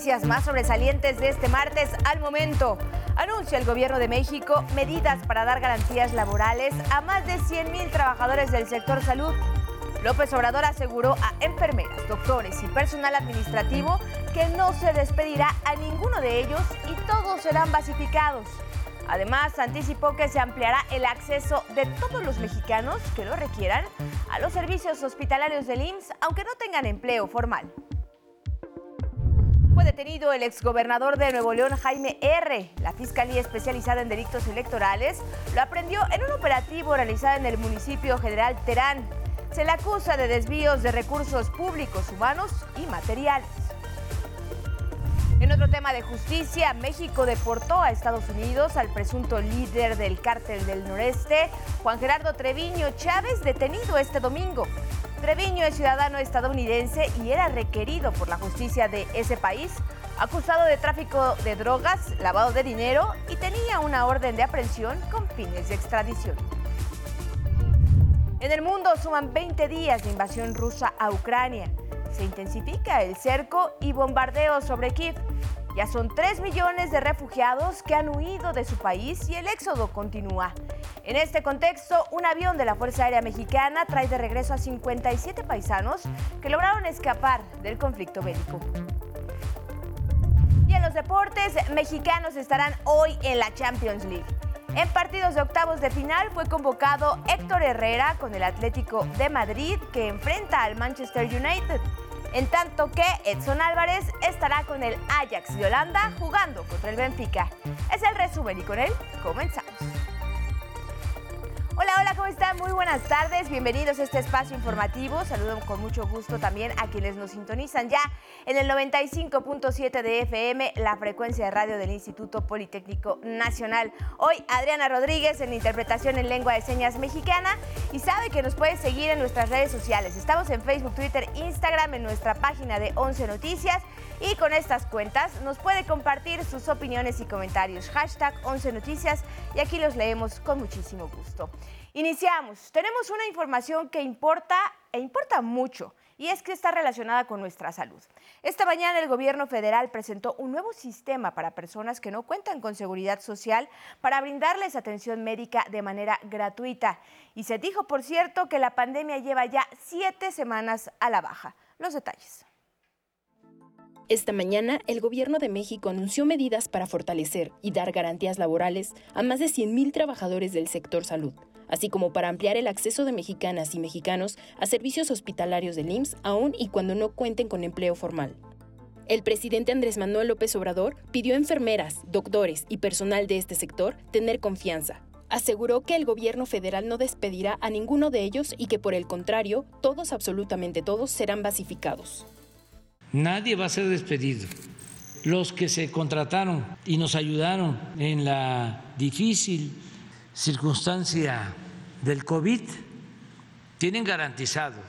Noticias más sobresalientes de este martes al momento. Anuncia el gobierno de México medidas para dar garantías laborales a más de 100 mil trabajadores del sector salud. López Obrador aseguró a enfermeras, doctores y personal administrativo que no se despedirá a ninguno de ellos y todos serán basificados. Además, anticipó que se ampliará el acceso de todos los mexicanos que lo requieran a los servicios hospitalarios del IMSS, aunque no tengan empleo formal. Fue detenido el exgobernador de Nuevo León, Jaime R. La Fiscalía Especializada en Delitos Electorales lo aprendió en un operativo realizado en el municipio General Terán. Se le acusa de desvíos de recursos públicos, humanos y materiales. En otro tema de justicia, México deportó a Estados Unidos al presunto líder del cártel del noreste, Juan Gerardo Treviño Chávez, detenido este domingo. Treviño es ciudadano estadounidense y era requerido por la justicia de ese país, acusado de tráfico de drogas, lavado de dinero y tenía una orden de aprehensión con fines de extradición. En el mundo suman 20 días de invasión rusa a Ucrania. Se intensifica el cerco y bombardeo sobre Kiev. Ya son 3 millones de refugiados que han huido de su país y el éxodo continúa. En este contexto, un avión de la Fuerza Aérea Mexicana trae de regreso a 57 paisanos que lograron escapar del conflicto bélico. Y en los deportes, mexicanos estarán hoy en la Champions League. En partidos de octavos de final fue convocado Héctor Herrera con el Atlético de Madrid que enfrenta al Manchester United. En tanto que Edson Álvarez estará con el Ajax de Holanda jugando contra el Benfica. Es el resumen y con él comenzamos. Hola, hola, ¿cómo están? Muy buenas tardes, bienvenidos a este espacio informativo. Saludo con mucho gusto también a quienes nos sintonizan ya en el 95.7 de FM, la frecuencia de radio del Instituto Politécnico Nacional. Hoy Adriana Rodríguez en interpretación en lengua de señas mexicana y sabe que nos puede seguir en nuestras redes sociales. Estamos en Facebook, Twitter, Instagram, en nuestra página de 11 Noticias y con estas cuentas nos puede compartir sus opiniones y comentarios. Hashtag 11 Noticias y aquí los leemos con muchísimo gusto. Iniciamos. Tenemos una información que importa e importa mucho y es que está relacionada con nuestra salud. Esta mañana el gobierno federal presentó un nuevo sistema para personas que no cuentan con seguridad social para brindarles atención médica de manera gratuita. Y se dijo, por cierto, que la pandemia lleva ya siete semanas a la baja. Los detalles. Esta mañana, el Gobierno de México anunció medidas para fortalecer y dar garantías laborales a más de 100.000 trabajadores del sector salud, así como para ampliar el acceso de mexicanas y mexicanos a servicios hospitalarios del IMSS, aún y cuando no cuenten con empleo formal. El presidente Andrés Manuel López Obrador pidió a enfermeras, doctores y personal de este sector tener confianza. Aseguró que el gobierno federal no despedirá a ninguno de ellos y que por el contrario, todos, absolutamente todos, serán basificados. Nadie va a ser despedido. Los que se contrataron y nos ayudaron en la difícil circunstancia del COVID tienen garantizado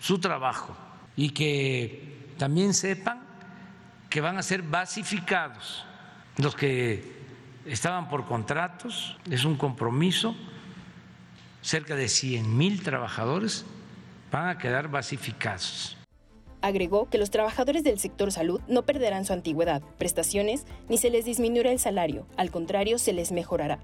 su trabajo y que también sepan que van a ser basificados los que estaban por contratos, es un compromiso, cerca de 100 mil trabajadores van a quedar basificados. Agregó que los trabajadores del sector salud no perderán su antigüedad, prestaciones, ni se les disminuirá el salario, al contrario, se les mejorará.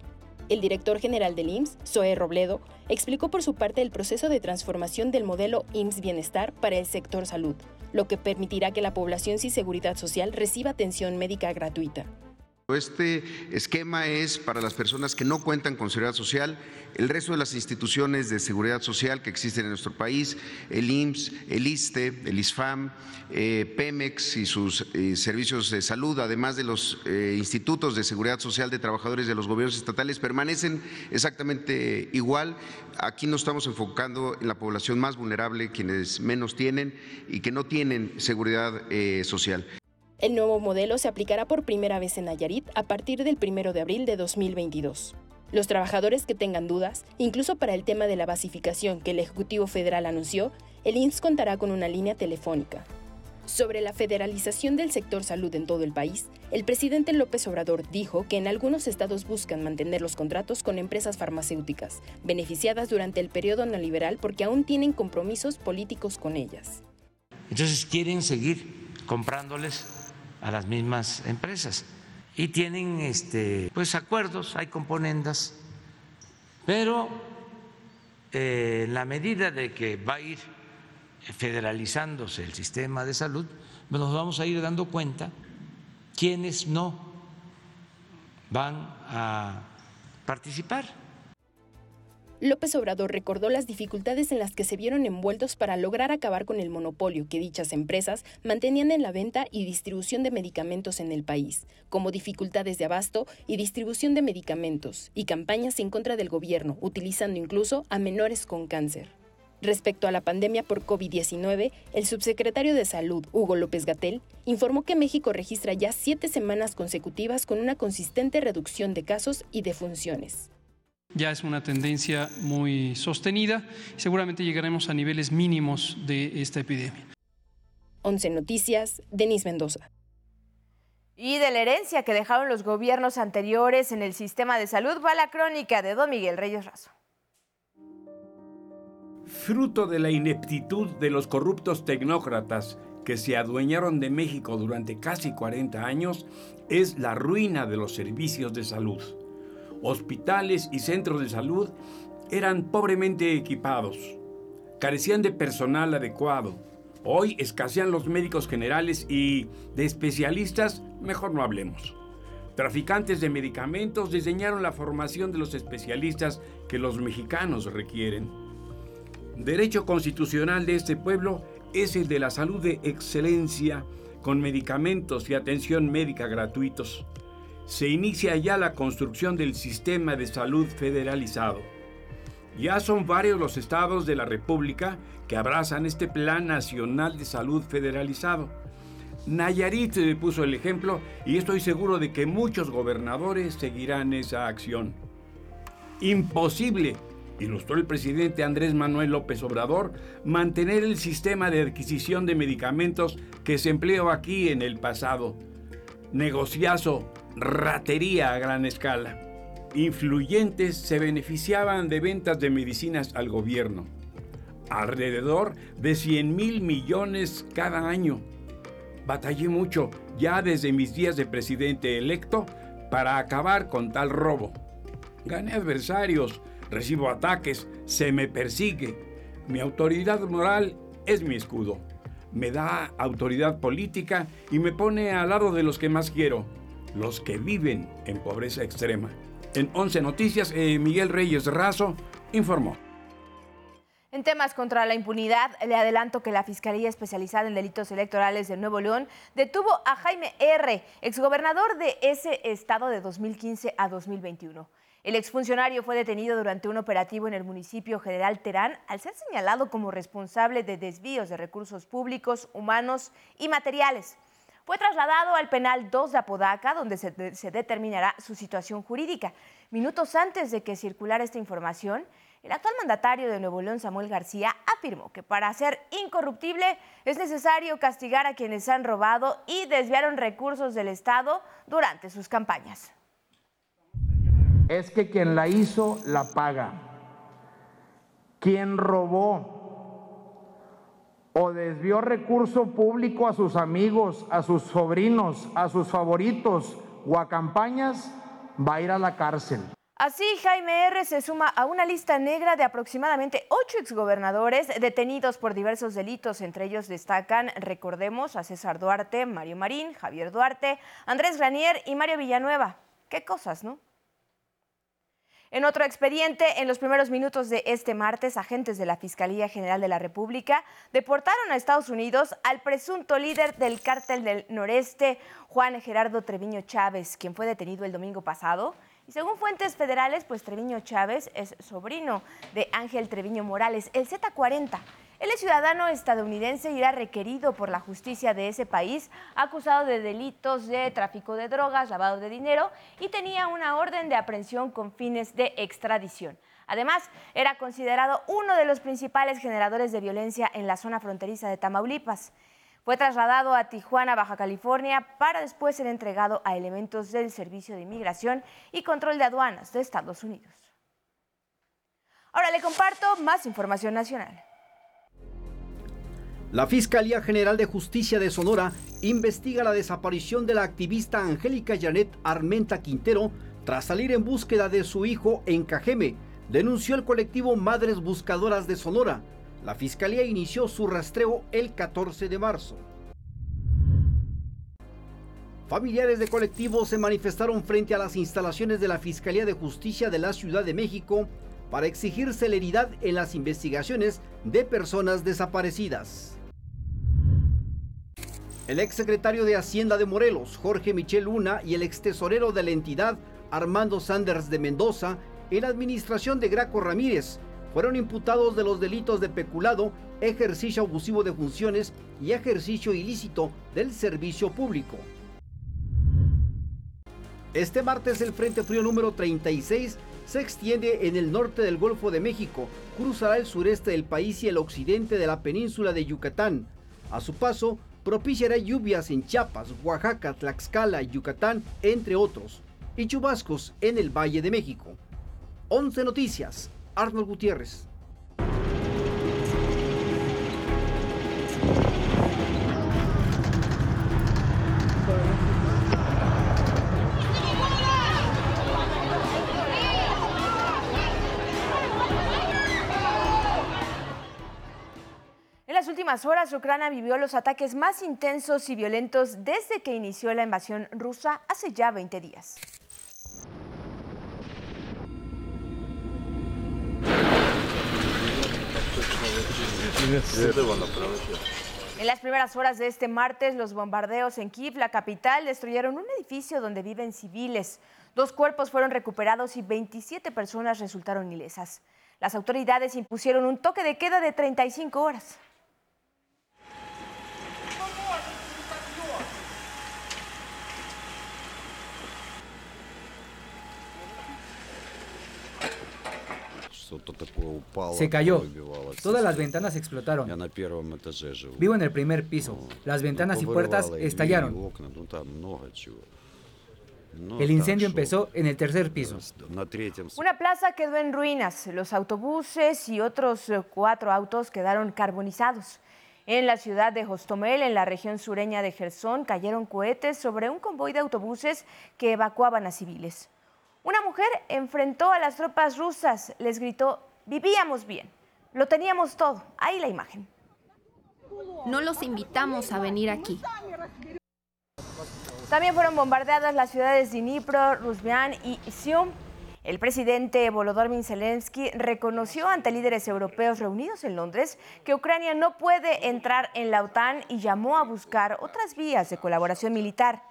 El director general del IMSS, Zoe Robledo, explicó por su parte el proceso de transformación del modelo IMSS Bienestar para el sector salud, lo que permitirá que la población sin seguridad social reciba atención médica gratuita. Este esquema es para las personas que no cuentan con seguridad social, el resto de las instituciones de seguridad social que existen en nuestro país, el IMSS, el ISTE, el ISFAM, eh, Pemex y sus eh, servicios de salud, además de los eh, institutos de seguridad social de trabajadores de los gobiernos estatales, permanecen exactamente igual. Aquí nos estamos enfocando en la población más vulnerable, quienes menos tienen y que no tienen seguridad social. El nuevo modelo se aplicará por primera vez en Nayarit a partir del 1 de abril de 2022. Los trabajadores que tengan dudas, incluso para el tema de la basificación que el Ejecutivo Federal anunció, el INS contará con una línea telefónica. Sobre la federalización del sector salud en todo el país, el presidente López Obrador dijo que en algunos estados buscan mantener los contratos con empresas farmacéuticas, beneficiadas durante el periodo neoliberal porque aún tienen compromisos políticos con ellas. Entonces quieren seguir comprándoles a las mismas empresas. Y tienen este, pues acuerdos, hay componendas, pero eh, en la medida de que va a ir federalizándose el sistema de salud, nos vamos a ir dando cuenta quiénes no van a participar. López Obrador recordó las dificultades en las que se vieron envueltos para lograr acabar con el monopolio que dichas empresas mantenían en la venta y distribución de medicamentos en el país, como dificultades de abasto y distribución de medicamentos, y campañas en contra del gobierno, utilizando incluso a menores con cáncer. Respecto a la pandemia por COVID-19, el subsecretario de Salud, Hugo López Gatel, informó que México registra ya siete semanas consecutivas con una consistente reducción de casos y defunciones. Ya es una tendencia muy sostenida. Seguramente llegaremos a niveles mínimos de esta epidemia. 11 Noticias, Denis Mendoza. Y de la herencia que dejaron los gobiernos anteriores en el sistema de salud va la crónica de Don Miguel Reyes Razo. Fruto de la ineptitud de los corruptos tecnócratas que se adueñaron de México durante casi 40 años, es la ruina de los servicios de salud hospitales y centros de salud eran pobremente equipados, carecían de personal adecuado. Hoy escasean los médicos generales y de especialistas, mejor no hablemos. Traficantes de medicamentos diseñaron la formación de los especialistas que los mexicanos requieren. Derecho constitucional de este pueblo es el de la salud de excelencia con medicamentos y atención médica gratuitos se inicia ya la construcción del sistema de salud federalizado. Ya son varios los estados de la República que abrazan este Plan Nacional de Salud Federalizado. Nayarit puso el ejemplo y estoy seguro de que muchos gobernadores seguirán esa acción. Imposible, ilustró el presidente Andrés Manuel López Obrador, mantener el sistema de adquisición de medicamentos que se empleó aquí en el pasado. Negociazo ratería a gran escala. Influyentes se beneficiaban de ventas de medicinas al gobierno, alrededor de 100 mil millones cada año. Batallé mucho ya desde mis días de presidente electo para acabar con tal robo. Gané adversarios, recibo ataques, se me persigue. Mi autoridad moral es mi escudo. Me da autoridad política y me pone al lado de los que más quiero, los que viven en pobreza extrema. En 11 Noticias, eh, Miguel Reyes Razo informó. En temas contra la impunidad, le adelanto que la Fiscalía Especializada en Delitos Electorales de Nuevo León detuvo a Jaime R., exgobernador de ese estado de 2015 a 2021. El exfuncionario fue detenido durante un operativo en el municipio General Terán al ser señalado como responsable de desvíos de recursos públicos, humanos y materiales. Fue trasladado al penal 2 de Apodaca, donde se, determinará su situación jurídica. Minutos antes de que circulara esta información, el actual mandatario de Nuevo León, Samuel García, afirmó que para ser incorruptible es necesario castigar a quienes han robado y desviaron recursos del Estado durante sus campañas. Es que quien la hizo la paga. Quien robó o desvió recurso público a sus amigos, a sus sobrinos, a sus favoritos o a campañas, va a ir a la cárcel. Así, Jaime R. se suma a una lista negra de aproximadamente ocho exgobernadores detenidos por diversos delitos. Entre ellos destacan, recordemos, a César Duarte, Mario Marín, Javier Duarte, Andrés Granier y Mario Villanueva. Qué cosas, ¿no? En otro expediente, en los primeros minutos de este martes, agentes de la Fiscalía General de la República deportaron a Estados Unidos al presunto líder del cártel del noreste, Juan Gerardo Treviño Chávez, quien fue detenido el domingo pasado. Y según fuentes federales, pues Treviño Chávez es sobrino de Ángel Treviño Morales, el Z40 es ciudadano estadounidense era requerido por la justicia de ese país, acusado de delitos de tráfico de drogas, lavado de dinero y tenía una orden de aprehensión con fines de extradición. Además, era considerado uno de los principales generadores de violencia en la zona fronteriza de Tamaulipas. Fue trasladado a Tijuana, Baja California, para después ser entregado a elementos del Servicio de Inmigración y Control de Aduanas de Estados Unidos. Ahora le comparto más información nacional. La Fiscalía General de Justicia de Sonora investiga la desaparición de la activista Angélica Janet Armenta Quintero tras salir en búsqueda de su hijo en Cajeme, denunció el colectivo Madres Buscadoras de Sonora. La Fiscalía inició su rastreo el 14 de marzo. Familiares de colectivos se manifestaron frente a las instalaciones de la Fiscalía de Justicia de la Ciudad de México para exigir celeridad en las investigaciones de personas desaparecidas. El exsecretario de Hacienda de Morelos, Jorge Michel Luna, y el ex tesorero de la entidad, Armando Sanders de Mendoza, en la administración de Graco Ramírez, fueron imputados de los delitos de peculado, ejercicio abusivo de funciones y ejercicio ilícito del servicio público. Este martes el Frente Frío número 36 se extiende en el norte del Golfo de México, cruzará el sureste del país y el occidente de la península de Yucatán. A su paso, propiciará lluvias en Chiapas, Oaxaca, Tlaxcala, Yucatán, entre otros, y chubascos en el Valle de México. 11 Noticias, Arnold Gutiérrez. Las últimas horas, Ucrania vivió los ataques más intensos y violentos desde que inició la invasión rusa hace ya 20 días. En las primeras horas de este martes, los bombardeos en Kiev, la capital, destruyeron un edificio donde viven civiles. Dos cuerpos fueron recuperados y 27 personas resultaron ilesas. Las autoridades impusieron un toque de queda de 35 horas. Se cayó. Todas las ventanas explotaron. Vivo en el primer piso. Las ventanas y puertas estallaron. El incendio empezó en el tercer piso. Una plaza quedó en ruinas. Los autobuses y otros eh, cuatro autos quedaron carbonizados. En la ciudad de Hostomel, en la región sureña de Gerson, cayeron cohetes sobre un convoy de autobuses que evacuaban a civiles. Una mujer enfrentó a las tropas rusas, les gritó, vivíamos bien, lo teníamos todo. Ahí la imagen. No los invitamos a venir aquí. También fueron bombardeadas las ciudades de Dnipro, Rusbian y Isium. El presidente Volodymyr Zelensky reconoció ante líderes europeos reunidos en Londres que Ucrania no puede entrar en la OTAN y llamó a buscar otras vías de colaboración militar.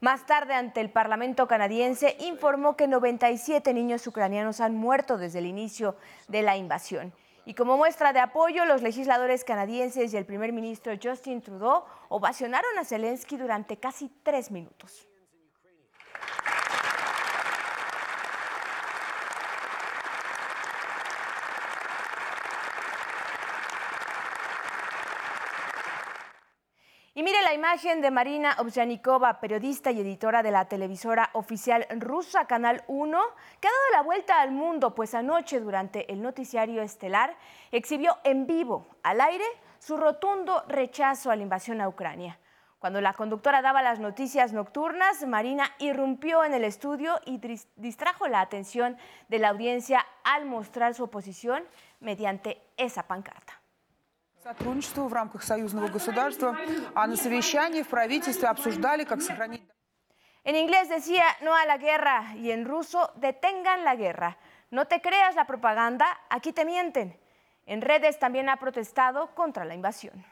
Más tarde, ante el Parlamento canadiense, informó que 97 niños ucranianos han muerto desde el inicio de la invasión. Y como muestra de apoyo, los legisladores canadienses y el primer ministro Justin Trudeau ovacionaron a Zelensky durante casi tres minutos. Y mire la imagen de Marina Obsyanikova, periodista y editora de la televisora oficial rusa Canal 1, que ha dado la vuelta al mundo, pues anoche durante el noticiario estelar exhibió en vivo, al aire, su rotundo rechazo a la invasión a Ucrania. Cuando la conductora daba las noticias nocturnas, Marina irrumpió en el estudio y distrajo la atención de la audiencia al mostrar su oposición mediante esa pancarta. сотрудничеству в рамках союзного государства, а на совещании в правительстве обсуждали, как сохранить... En inglés decía no a la guerra y en ruso detengan la guerra. No te creas la propaganda, aquí te mienten. En redes también ha protestado contra la invasión.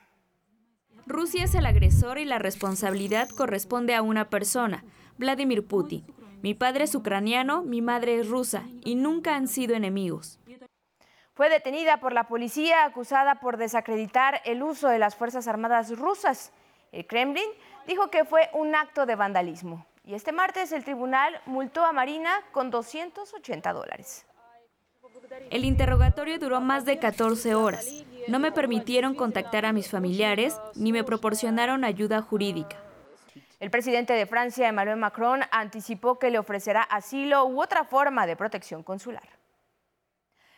Rusia es el agresor y la responsabilidad corresponde a una persona, Vladimir Putin. Mi padre es ucraniano, mi madre es rusa y nunca han sido enemigos. Fue detenida por la policía acusada por desacreditar el uso de las Fuerzas Armadas rusas. El Kremlin dijo que fue un acto de vandalismo. Y este martes el tribunal multó a Marina con 280 dólares. El interrogatorio duró más de 14 horas. No me permitieron contactar a mis familiares ni me proporcionaron ayuda jurídica. El presidente de Francia, Emmanuel Macron, anticipó que le ofrecerá asilo u otra forma de protección consular.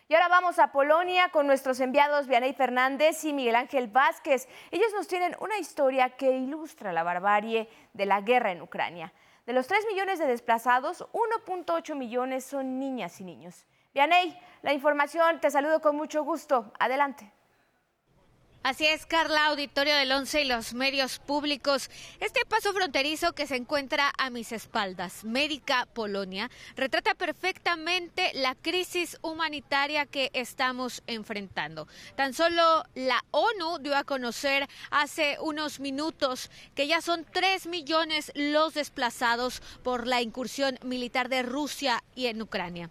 Y ahora vamos a Polonia con nuestros enviados Vianey Fernández y Miguel Ángel Vázquez. Ellos nos tienen una historia que ilustra la barbarie de la guerra en Ucrania. De los 3 millones de desplazados, 1.8 millones son niñas y niños. Vianey, la información, te saludo con mucho gusto. Adelante. Así es, Carla, auditorio del 11 y los medios públicos. Este paso fronterizo que se encuentra a mis espaldas, Médica Polonia, retrata perfectamente la crisis humanitaria que estamos enfrentando. Tan solo la ONU dio a conocer hace unos minutos que ya son 3 millones los desplazados por la incursión militar de Rusia y en Ucrania.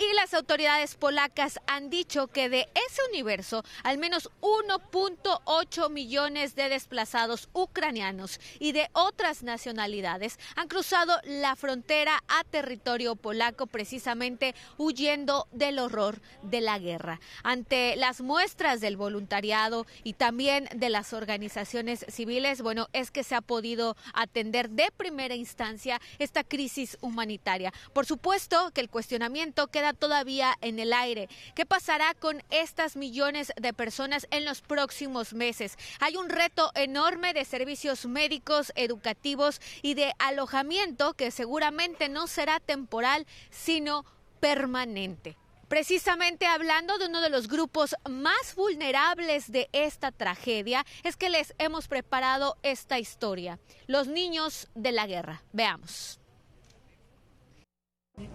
Y las autoridades polacas han dicho que de ese universo, al menos 1.8 millones de desplazados ucranianos y de otras nacionalidades han cruzado la frontera a territorio polaco precisamente huyendo del horror de la guerra. Ante las muestras del voluntariado y también de las organizaciones civiles, bueno, es que se ha podido atender de primera instancia esta crisis humanitaria. Por supuesto que el cuestionamiento queda todavía en el aire. ¿Qué pasará con estas millones de personas en los próximos meses? Hay un reto enorme de servicios médicos, educativos y de alojamiento que seguramente no será temporal, sino permanente. Precisamente hablando de uno de los grupos más vulnerables de esta tragedia, es que les hemos preparado esta historia, los niños de la guerra. Veamos.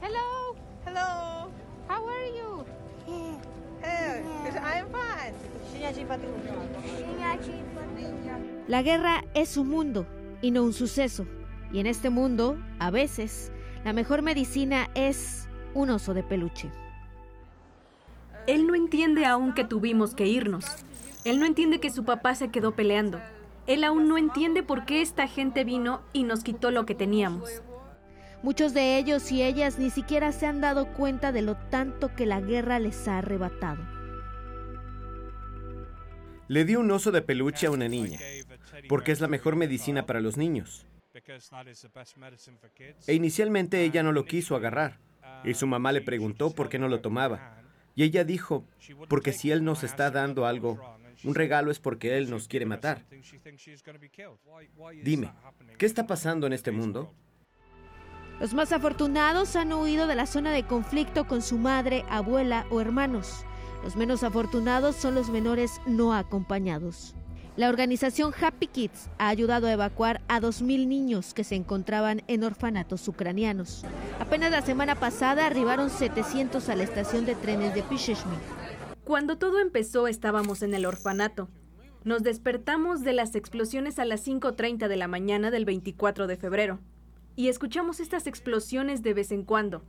Hello, hello. How are you? I'm fine. La guerra es un mundo y no un suceso. Y en este mundo, a veces, la mejor medicina es un oso de peluche. Él no entiende aún que tuvimos que irnos. Él no entiende que su papá se quedó peleando. Él aún no entiende por qué esta gente vino y nos quitó lo que teníamos. Muchos de ellos y ellas ni siquiera se han dado cuenta de lo tanto que la guerra les ha arrebatado. Le di un oso de peluche a una niña, porque es la mejor medicina para los niños. E inicialmente ella no lo quiso agarrar, y su mamá le preguntó por qué no lo tomaba. Y ella dijo, porque si él nos está dando algo, un regalo es porque él nos quiere matar. Dime, ¿qué está pasando en este mundo? Los más afortunados han huido de la zona de conflicto con su madre, abuela o hermanos. Los menos afortunados son los menores no acompañados. La organización Happy Kids ha ayudado a evacuar a 2.000 niños que se encontraban en orfanatos ucranianos. Apenas la semana pasada arribaron 700 a la estación de trenes de Pisheshmi. Cuando todo empezó estábamos en el orfanato. Nos despertamos de las explosiones a las 5.30 de la mañana del 24 de febrero y escuchamos estas explosiones de vez en cuando.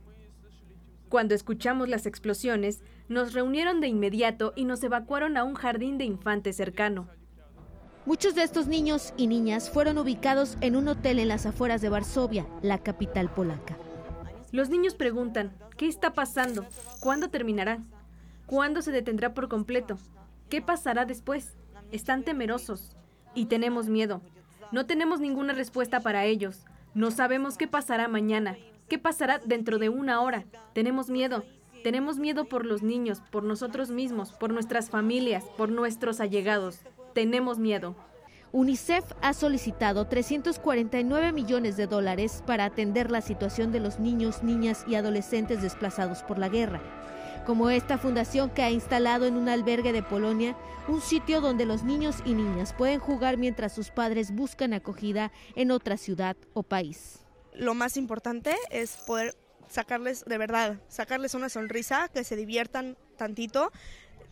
Cuando escuchamos las explosiones, nos reunieron de inmediato y nos evacuaron a un jardín de infantes cercano. Muchos de estos niños y niñas fueron ubicados en un hotel en las afueras de Varsovia, la capital polaca. Los niños preguntan, ¿qué está pasando? ¿Cuándo terminará? ¿Cuándo se detendrá por completo? ¿Qué pasará después? Están temerosos y tenemos miedo. No tenemos ninguna respuesta para ellos. No sabemos qué pasará mañana, qué pasará dentro de una hora. Tenemos miedo. Tenemos miedo por los niños, por nosotros mismos, por nuestras familias, por nuestros allegados. Tenemos miedo. UNICEF ha solicitado 349 millones de dólares para atender la situación de los niños, niñas y adolescentes desplazados por la guerra, como esta fundación que ha instalado en un albergue de Polonia un sitio donde los niños y niñas pueden jugar mientras sus padres buscan acogida en otra ciudad o país. Lo más importante es poder sacarles, de verdad, sacarles una sonrisa, que se diviertan tantito.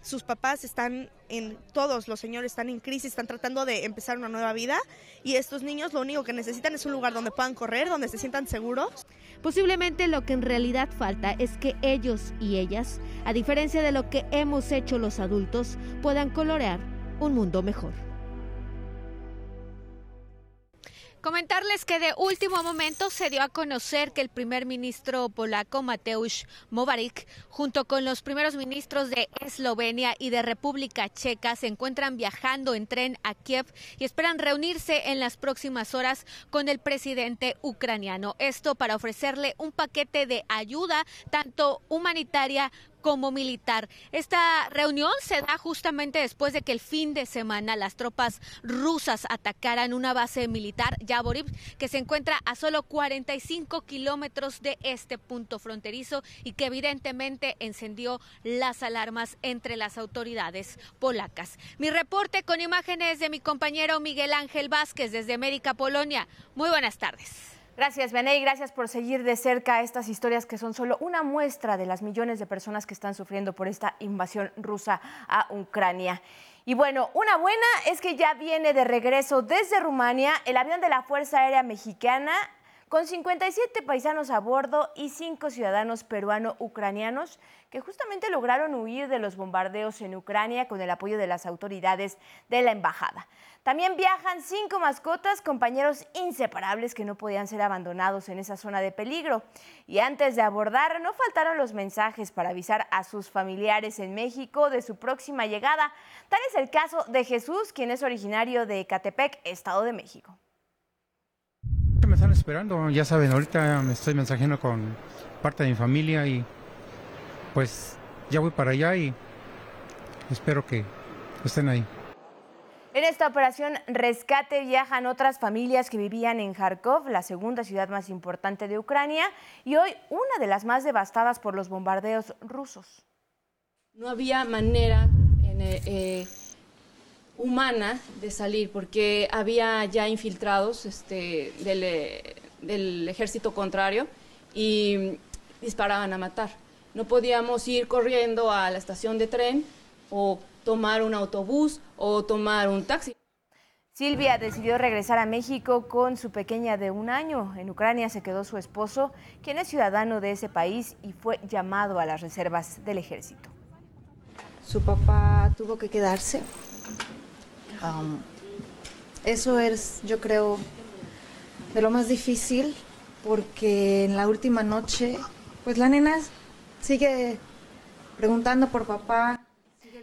Sus papás están en, todos los señores están en crisis, están tratando de empezar una nueva vida y estos niños lo único que necesitan es un lugar donde puedan correr, donde se sientan seguros. Posiblemente lo que en realidad falta es que ellos y ellas, a diferencia de lo que hemos hecho los adultos, puedan colorear un mundo mejor. Comentarles que de último momento se dio a conocer que el primer ministro polaco Mateusz Mowarik, junto con los primeros ministros de Eslovenia y de República Checa, se encuentran viajando en tren a Kiev y esperan reunirse en las próximas horas con el presidente ucraniano. Esto para ofrecerle un paquete de ayuda, tanto humanitaria como militar. Esta reunión se da justamente después de que el fin de semana las tropas rusas atacaran una base militar, Yaborib, que se encuentra a solo 45 kilómetros de este punto fronterizo y que evidentemente encendió las alarmas entre las autoridades polacas. Mi reporte con imágenes de mi compañero Miguel Ángel Vázquez desde América, Polonia. Muy buenas tardes. Gracias, Beney. Gracias por seguir de cerca estas historias que son solo una muestra de las millones de personas que están sufriendo por esta invasión rusa a Ucrania. Y bueno, una buena es que ya viene de regreso desde Rumania el avión de la Fuerza Aérea Mexicana con 57 paisanos a bordo y 5 ciudadanos peruano-ucranianos que justamente lograron huir de los bombardeos en Ucrania con el apoyo de las autoridades de la embajada. También viajan cinco mascotas, compañeros inseparables que no podían ser abandonados en esa zona de peligro. Y antes de abordar, no faltaron los mensajes para avisar a sus familiares en México de su próxima llegada. Tal es el caso de Jesús, quien es originario de Catepec, Estado de México. Están esperando, ya saben, ahorita me estoy mensajando con parte de mi familia y pues ya voy para allá y espero que estén ahí. En esta operación rescate viajan otras familias que vivían en Kharkov, la segunda ciudad más importante de Ucrania, y hoy una de las más devastadas por los bombardeos rusos. No había manera eh, eh, humana de salir porque había ya infiltrados este, del, eh, del ejército contrario y disparaban a matar. No podíamos ir corriendo a la estación de tren o tomar un autobús o tomar un taxi. Silvia decidió regresar a México con su pequeña de un año. En Ucrania se quedó su esposo, quien es ciudadano de ese país y fue llamado a las reservas del ejército. Su papá tuvo que quedarse. Um, eso es, yo creo, de lo más difícil, porque en la última noche, pues la nena sigue preguntando por papá,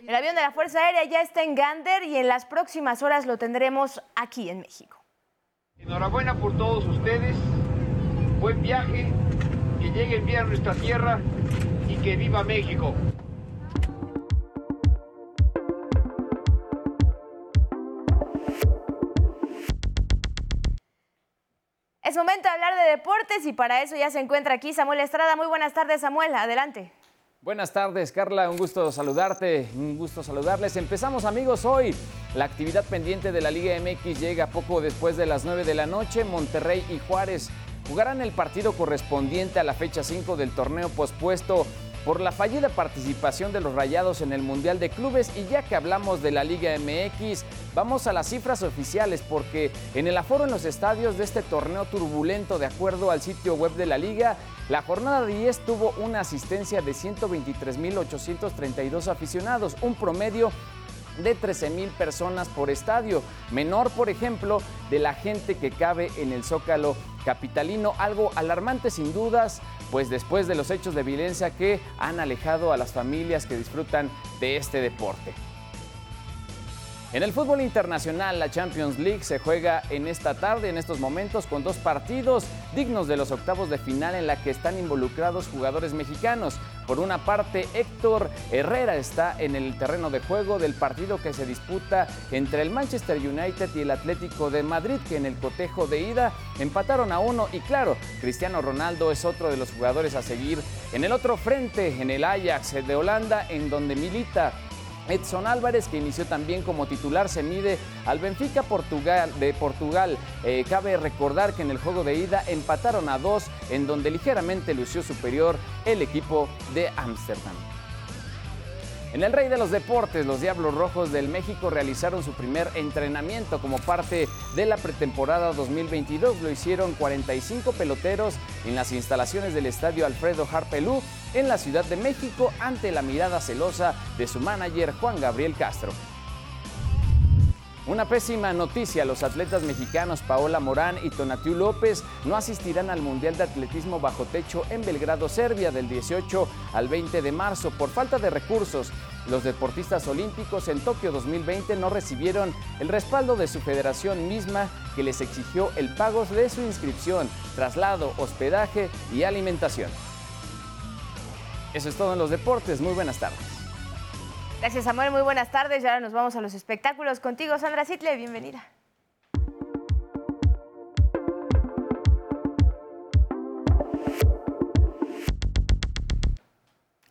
el avión de la Fuerza Aérea ya está en Gander y en las próximas horas lo tendremos aquí en México. Enhorabuena por todos ustedes. Buen viaje. Que lleguen bien a nuestra tierra y que viva México. Es momento de hablar de deportes y para eso ya se encuentra aquí Samuel Estrada. Muy buenas tardes, Samuel. Adelante. Buenas tardes, Carla. Un gusto saludarte, un gusto saludarles. Empezamos, amigos, hoy. La actividad pendiente de la Liga MX llega poco después de las 9 de la noche. Monterrey y Juárez jugarán el partido correspondiente a la fecha 5 del torneo pospuesto por la fallida participación de los Rayados en el Mundial de Clubes y ya que hablamos de la Liga MX, vamos a las cifras oficiales porque en el aforo en los estadios de este torneo turbulento de acuerdo al sitio web de la liga, la jornada 10 tuvo una asistencia de 123.832 aficionados, un promedio de 13 mil personas por estadio, menor por ejemplo de la gente que cabe en el Zócalo capitalino, algo alarmante sin dudas, pues después de los hechos de violencia que han alejado a las familias que disfrutan de este deporte. En el fútbol internacional, la Champions League se juega en esta tarde, en estos momentos, con dos partidos dignos de los octavos de final en la que están involucrados jugadores mexicanos. Por una parte, Héctor Herrera está en el terreno de juego del partido que se disputa entre el Manchester United y el Atlético de Madrid, que en el cotejo de ida empataron a uno. Y claro, Cristiano Ronaldo es otro de los jugadores a seguir en el otro frente, en el Ajax de Holanda, en donde milita Edson Álvarez, que inició también como titular, se mide al Benfica de Portugal. Eh, cabe recordar que en el juego de ida empataron a dos, en donde ligeramente lució superior el equipo de Ámsterdam. En el Rey de los Deportes, los Diablos Rojos del México realizaron su primer entrenamiento como parte de la pretemporada 2022. Lo hicieron 45 peloteros en las instalaciones del estadio Alfredo Harpelú en la Ciudad de México ante la mirada celosa de su manager Juan Gabriel Castro. Una pésima noticia, los atletas mexicanos Paola Morán y Tonatiu López no asistirán al Mundial de Atletismo bajo techo en Belgrado, Serbia, del 18 al 20 de marzo por falta de recursos. Los deportistas olímpicos en Tokio 2020 no recibieron el respaldo de su federación misma que les exigió el pago de su inscripción, traslado, hospedaje y alimentación. Eso es todo en los deportes. Muy buenas tardes. Gracias, Samuel. Muy buenas tardes. Y ahora nos vamos a los espectáculos. Contigo, Sandra Sitle. Bienvenida.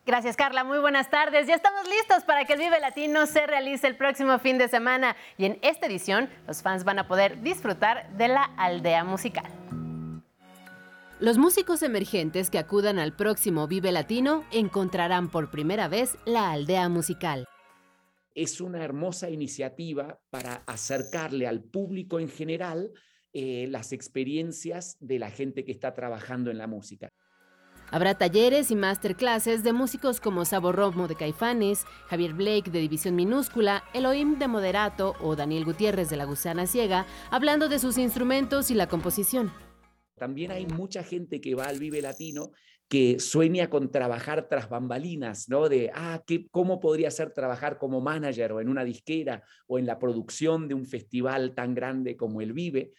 Gracias, Carla. Muy buenas tardes. Ya estamos listos para que el Vive Latino se realice el próximo fin de semana. Y en esta edición, los fans van a poder disfrutar de la aldea musical. Los músicos emergentes que acudan al próximo Vive Latino encontrarán por primera vez la aldea musical. Es una hermosa iniciativa para acercarle al público en general eh, las experiencias de la gente que está trabajando en la música. Habrá talleres y masterclasses de músicos como Sabo Romo de Caifanes, Javier Blake de División Minúscula, Elohim de Moderato o Daniel Gutiérrez de La Gusana Ciega, hablando de sus instrumentos y la composición. También hay mucha gente que va al Vive Latino que sueña con trabajar tras bambalinas, ¿no? De, ah, ¿qué, ¿cómo podría ser trabajar como manager o en una disquera o en la producción de un festival tan grande como el Vive?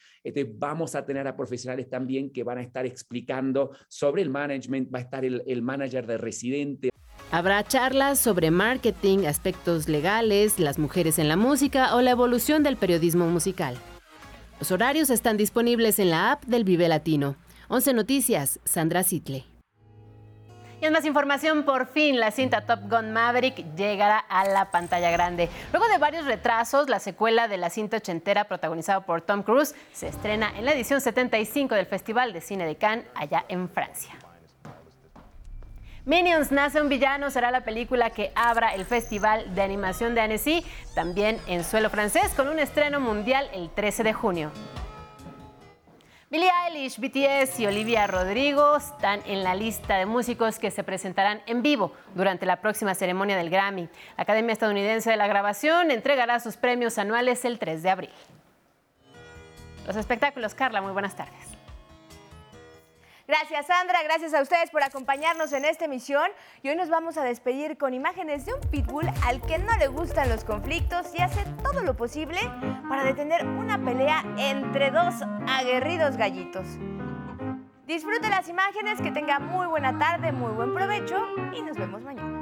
Vamos a tener a profesionales también que van a estar explicando sobre el management, va a estar el, el manager de residente. Habrá charlas sobre marketing, aspectos legales, las mujeres en la música o la evolución del periodismo musical. Los horarios están disponibles en la app del Vive Latino. 11 Noticias, Sandra Sitle. Y en más información, por fin la cinta Top Gun Maverick llegará a la pantalla grande. Luego de varios retrasos, la secuela de la cinta ochentera protagonizada por Tom Cruise se estrena en la edición 75 del Festival de Cine de Cannes, allá en Francia. Minions Nace un Villano será la película que abra el Festival de Animación de Annecy, también en suelo francés, con un estreno mundial el 13 de junio. Billie Eilish, BTS y Olivia Rodrigo están en la lista de músicos que se presentarán en vivo durante la próxima ceremonia del Grammy. La Academia Estadounidense de la Grabación entregará sus premios anuales el 3 de abril. Los espectáculos, Carla, muy buenas tardes. Gracias Sandra, gracias a ustedes por acompañarnos en esta emisión y hoy nos vamos a despedir con imágenes de un pitbull al que no le gustan los conflictos y hace todo lo posible para detener una pelea entre dos aguerridos gallitos. Disfrute las imágenes, que tenga muy buena tarde, muy buen provecho y nos vemos mañana.